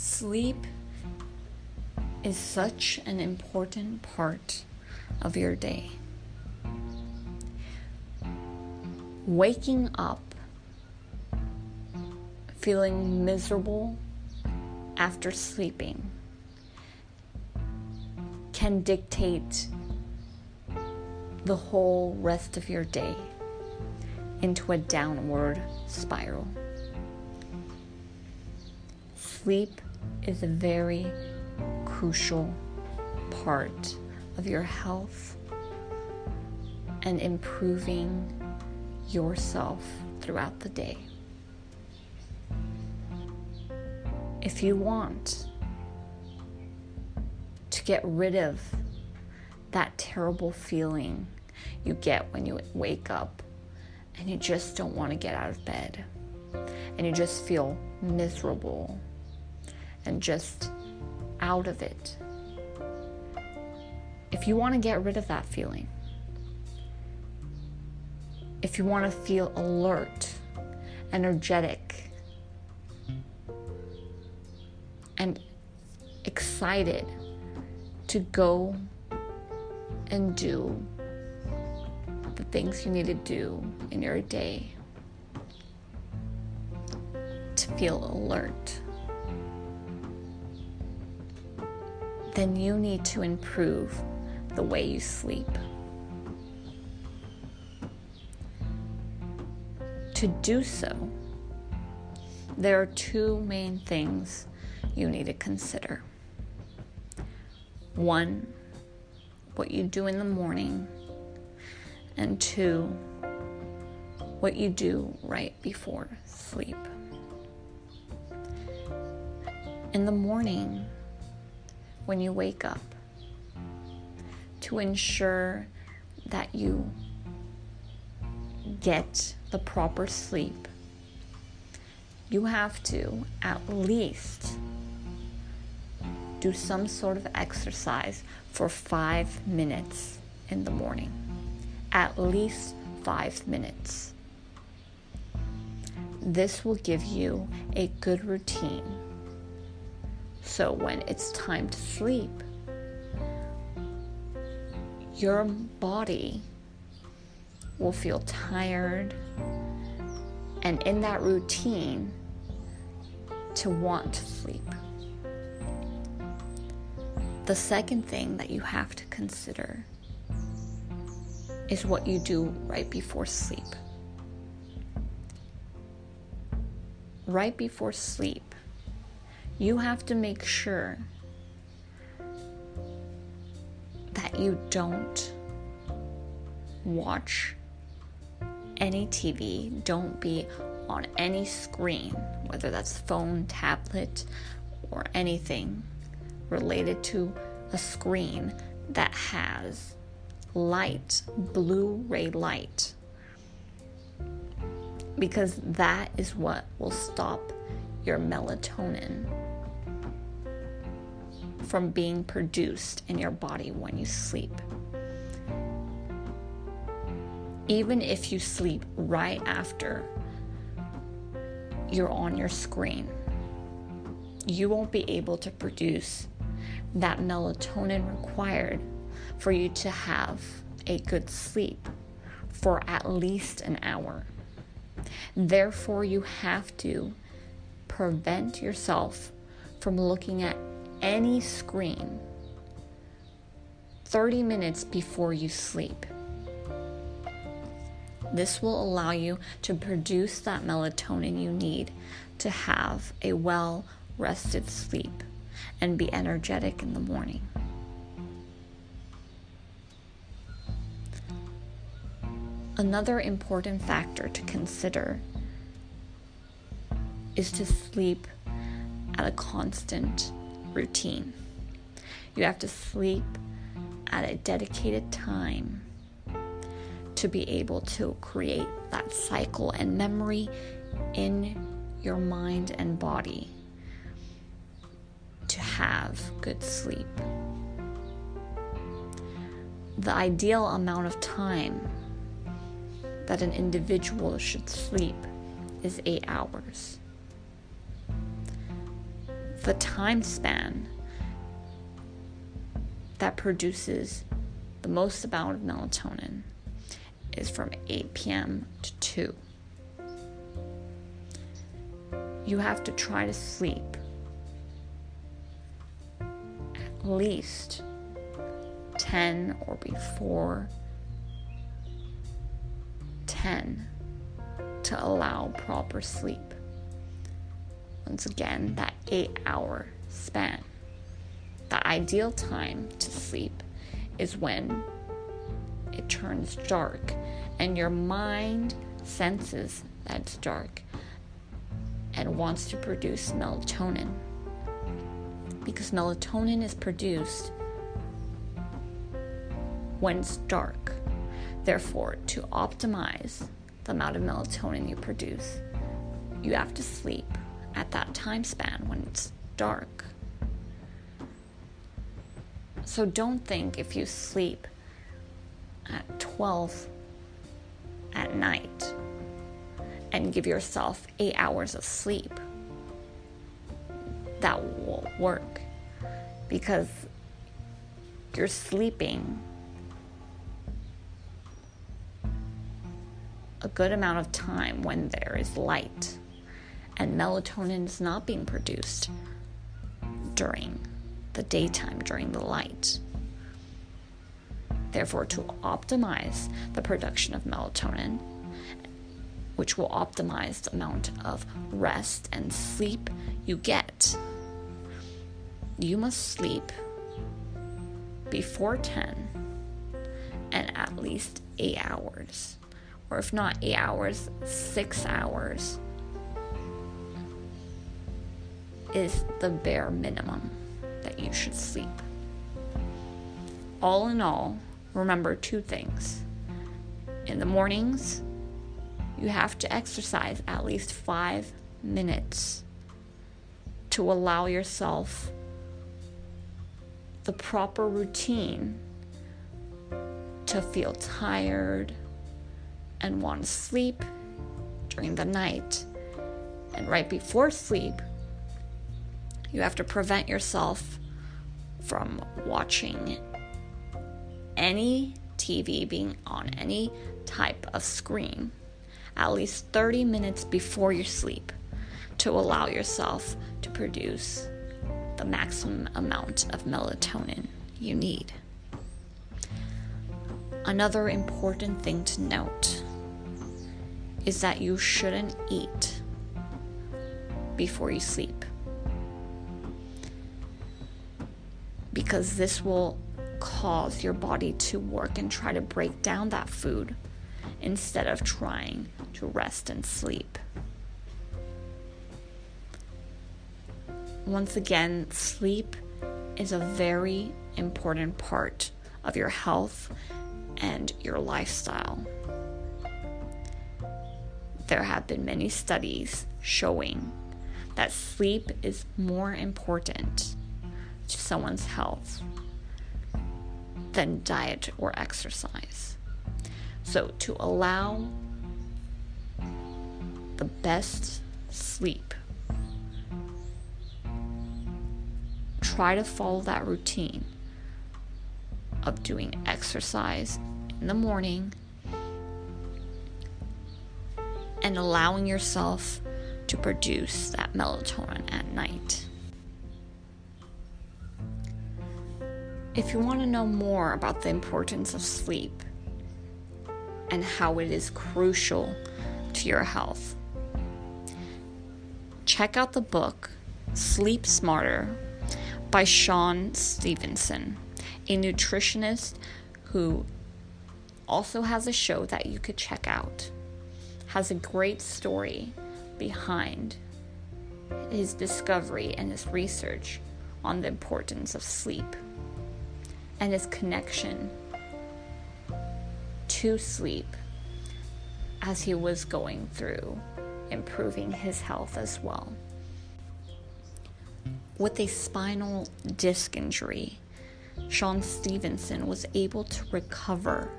Sleep is such an important part of your day. Waking up feeling miserable after sleeping can dictate the whole rest of your day into a downward spiral. Sleep is a very crucial part of your health and improving yourself throughout the day. If you want to get rid of that terrible feeling you get when you wake up and you just don't want to get out of bed and you just feel miserable and just out of it. If you want to get rid of that feeling, if you want to feel alert, energetic, and excited to go and do the things you need to do in your day to feel alert, then you need to improve the way you sleep. To do so, there are two main things you need to consider. One, what you do in the morning, and two, what you do right before sleep. In the morning, when you wake up, to ensure that you get the proper sleep, you have to at least do some sort of exercise for five minutes in the morning. At least five minutes. This will give you a good routine. So when it's time to sleep, your body will feel tired and in that routine to want to sleep. The second thing that you have to consider is what you do right before sleep. Right before sleep, you have to make sure that you don't watch any TV, don't be on any screen, whether that's phone, tablet, or anything related to a screen that has light, blue ray light. Because that is what will stop your melatonin from being produced in your body when you sleep. Even if you sleep right after you're on your screen, you won't be able to produce that melatonin required for you to have a good sleep for at least an hour. Therefore, you have to prevent yourself from looking at any screen 30 minutes before you sleep. This will allow you to produce that melatonin you need to have a well rested sleep and be energetic in the morning. Another important factor to consider is to sleep at a constant routine. You have to sleep at a dedicated time to be able to create that cycle and memory in your mind and body to have good sleep. The ideal amount of time that an individual should sleep is eight hours. The time span that produces the most amount of melatonin is from 8 p.m. to 2. You have to try to sleep at least 10 or before 10 to allow proper sleep. Once again, that eight hour span. The ideal time to sleep is when it turns dark and your mind senses that it's dark and wants to produce melatonin. Because melatonin is produced when it's dark. Therefore, to optimize the amount of melatonin you produce, you have to sleep at that time span when it's dark. So don't think if you sleep at 12 at night and give yourself eight hours of sleep, that will work because you're sleeping a good amount of time when there is light and melatonin is not being produced during the daytime, during the light. Therefore, to optimize the production of melatonin, which will optimize the amount of rest and sleep you get, you must sleep before 10 and at least 8 hours or if not eight hours, six hours is the bare minimum that you should sleep. All in all, remember two things. In the mornings, you have to exercise at least five minutes to allow yourself the proper routine to feel tired and want to sleep during the night. And right before sleep, you have to prevent yourself from watching any TV being on any type of screen at least 30 minutes before you sleep to allow yourself to produce the maximum amount of melatonin you need. Another important thing to note is that you shouldn't eat before you sleep. Because this will cause your body to work and try to break down that food instead of trying to rest and sleep. Once again, sleep is a very important part of your health and your lifestyle there have been many studies showing that sleep is more important to someone's health than diet or exercise. So, to allow the best sleep, try to follow that routine of doing exercise in the morning and allowing yourself to produce that melatonin at night. If you want to know more about the importance of sleep and how it is crucial to your health, check out the book Sleep Smarter by Shawn Stevenson, a nutritionist who also has a show that you could check out. Has a great story behind his discovery and his research on the importance of sleep and his connection to sleep as he was going through improving his health as well. With a spinal disc injury, Shawn Stevenson was able to recover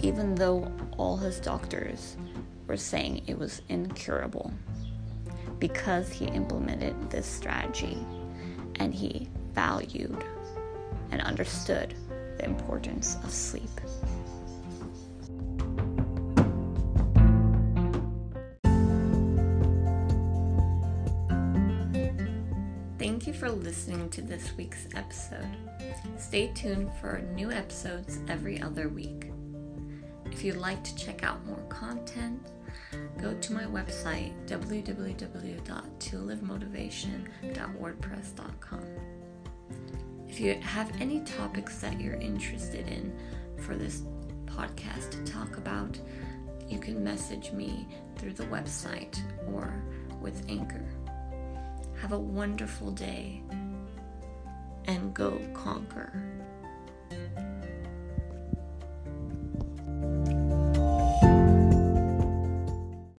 even though all his doctors were saying it was incurable. because he implemented this strategy and he valued and understood the importance of sleep. Thank you for listening to this week's episode. Stay tuned for new episodes every other week. If you'd like to check out more content, go to my website www.tolivemotivation.wordpress.com. If you have any topics that you're interested in for this podcast to talk about, you can message me through the website or with Anchor. Have a wonderful day and go conquer.